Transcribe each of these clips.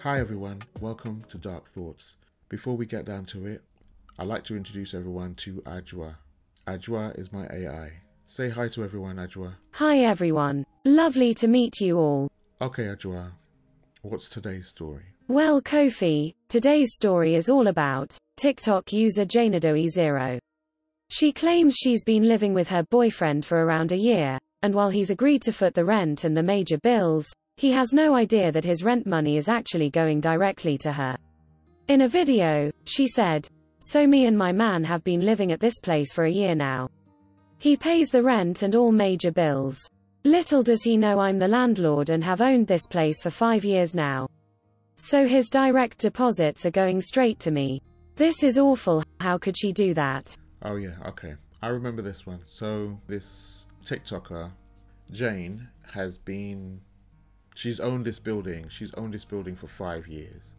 Hi everyone, welcome to Dark Thoughts. Before we get down to it, I'd like to introduce everyone to Ajwa. Ajwa is my AI. Say hi to everyone, Ajwa. Hi everyone. Lovely to meet you all. Okay, Ajwa, what's today's story? Well, Kofi, today's story is all about TikTok user Janedoe Zero. She claims she's been living with her boyfriend for around a year, and while he's agreed to foot the rent and the major bills, he has no idea that his rent money is actually going directly to her. In a video, she said, So me and my man have been living at this place for a year now. He pays the rent and all major bills. Little does he know I'm the landlord and have owned this place for five years now. So his direct deposits are going straight to me. This is awful, how could she do that? Oh yeah, okay. I remember this one. So this TikToker, Jane, has been she's owned this building. She's owned this building for five years.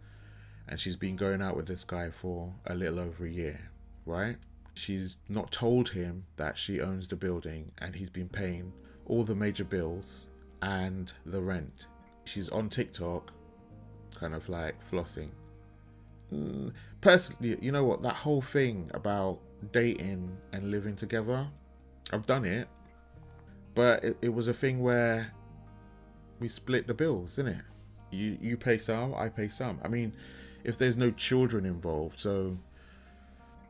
And she's been going out with this guy for a little over a year, right? She's not told him that she owns the building and he's been paying all the major bills and the rent. She's on TikTok, kind of like flossing. Mm, personally, you know what? That whole thing about dating and living together, I've done it. But it, it was a thing where we split the bills, isn't it? You you pay some, I pay some. I mean, if there's no children involved, so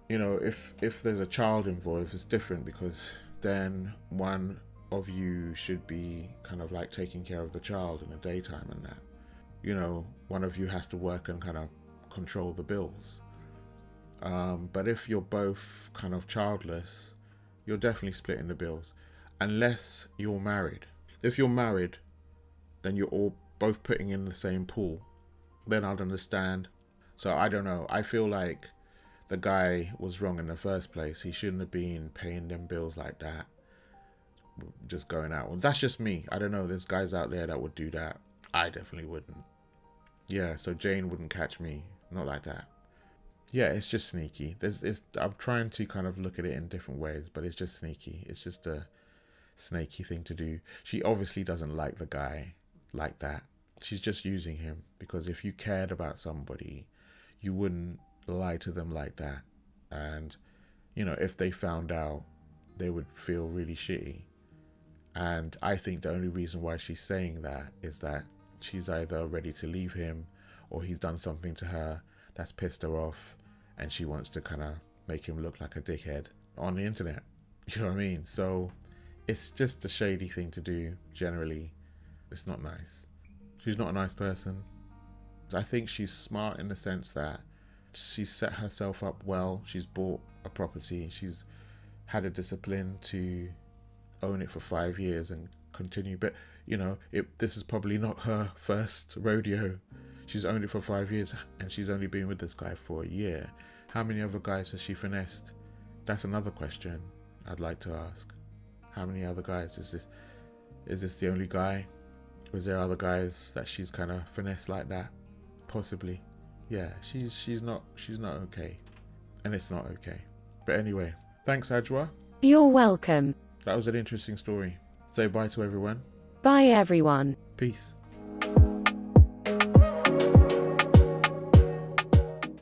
you know, if if there's a child involved, it's different because then one of you should be kind of like taking care of the child in the daytime and that. You know, one of you has to work and kind of control the bills. Um, but if you're both kind of childless, you're definitely splitting the bills, unless you're married. If you're married, then you're all both putting in the same pool. Then I'd understand. So I don't know. I feel like the guy was wrong in the first place. He shouldn't have been paying them bills like that. Just going out. Well, that's just me. I don't know. There's guys out there that would do that. I definitely wouldn't. Yeah, so Jane wouldn't catch me. Not like that. Yeah, it's just sneaky. There's, it's, I'm trying to kind of look at it in different ways, but it's just sneaky. It's just a snaky thing to do. She obviously doesn't like the guy like that. She's just using him because if you cared about somebody, you wouldn't lie to them like that. And, you know, if they found out, they would feel really shitty. And I think the only reason why she's saying that is that she's either ready to leave him or he's done something to her that's pissed her off and she wants to kind of make him look like a dickhead on the internet. You know what I mean? So it's just a shady thing to do generally. It's not nice. She's not a nice person. I think she's smart in the sense that she's set herself up well. She's bought a property. She's had a discipline to own it for five years and continue. But you know, it, this is probably not her first rodeo. She's owned it for five years and she's only been with this guy for a year. How many other guys has she finessed? That's another question I'd like to ask. How many other guys is this? Is this the only guy? Was there other guys that she's kind of finessed like that? Possibly. Yeah, she's she's not she's not okay, and it's not okay. But anyway, thanks Ajwa. You're welcome. That was an interesting story. Say bye to everyone. Bye everyone. Peace.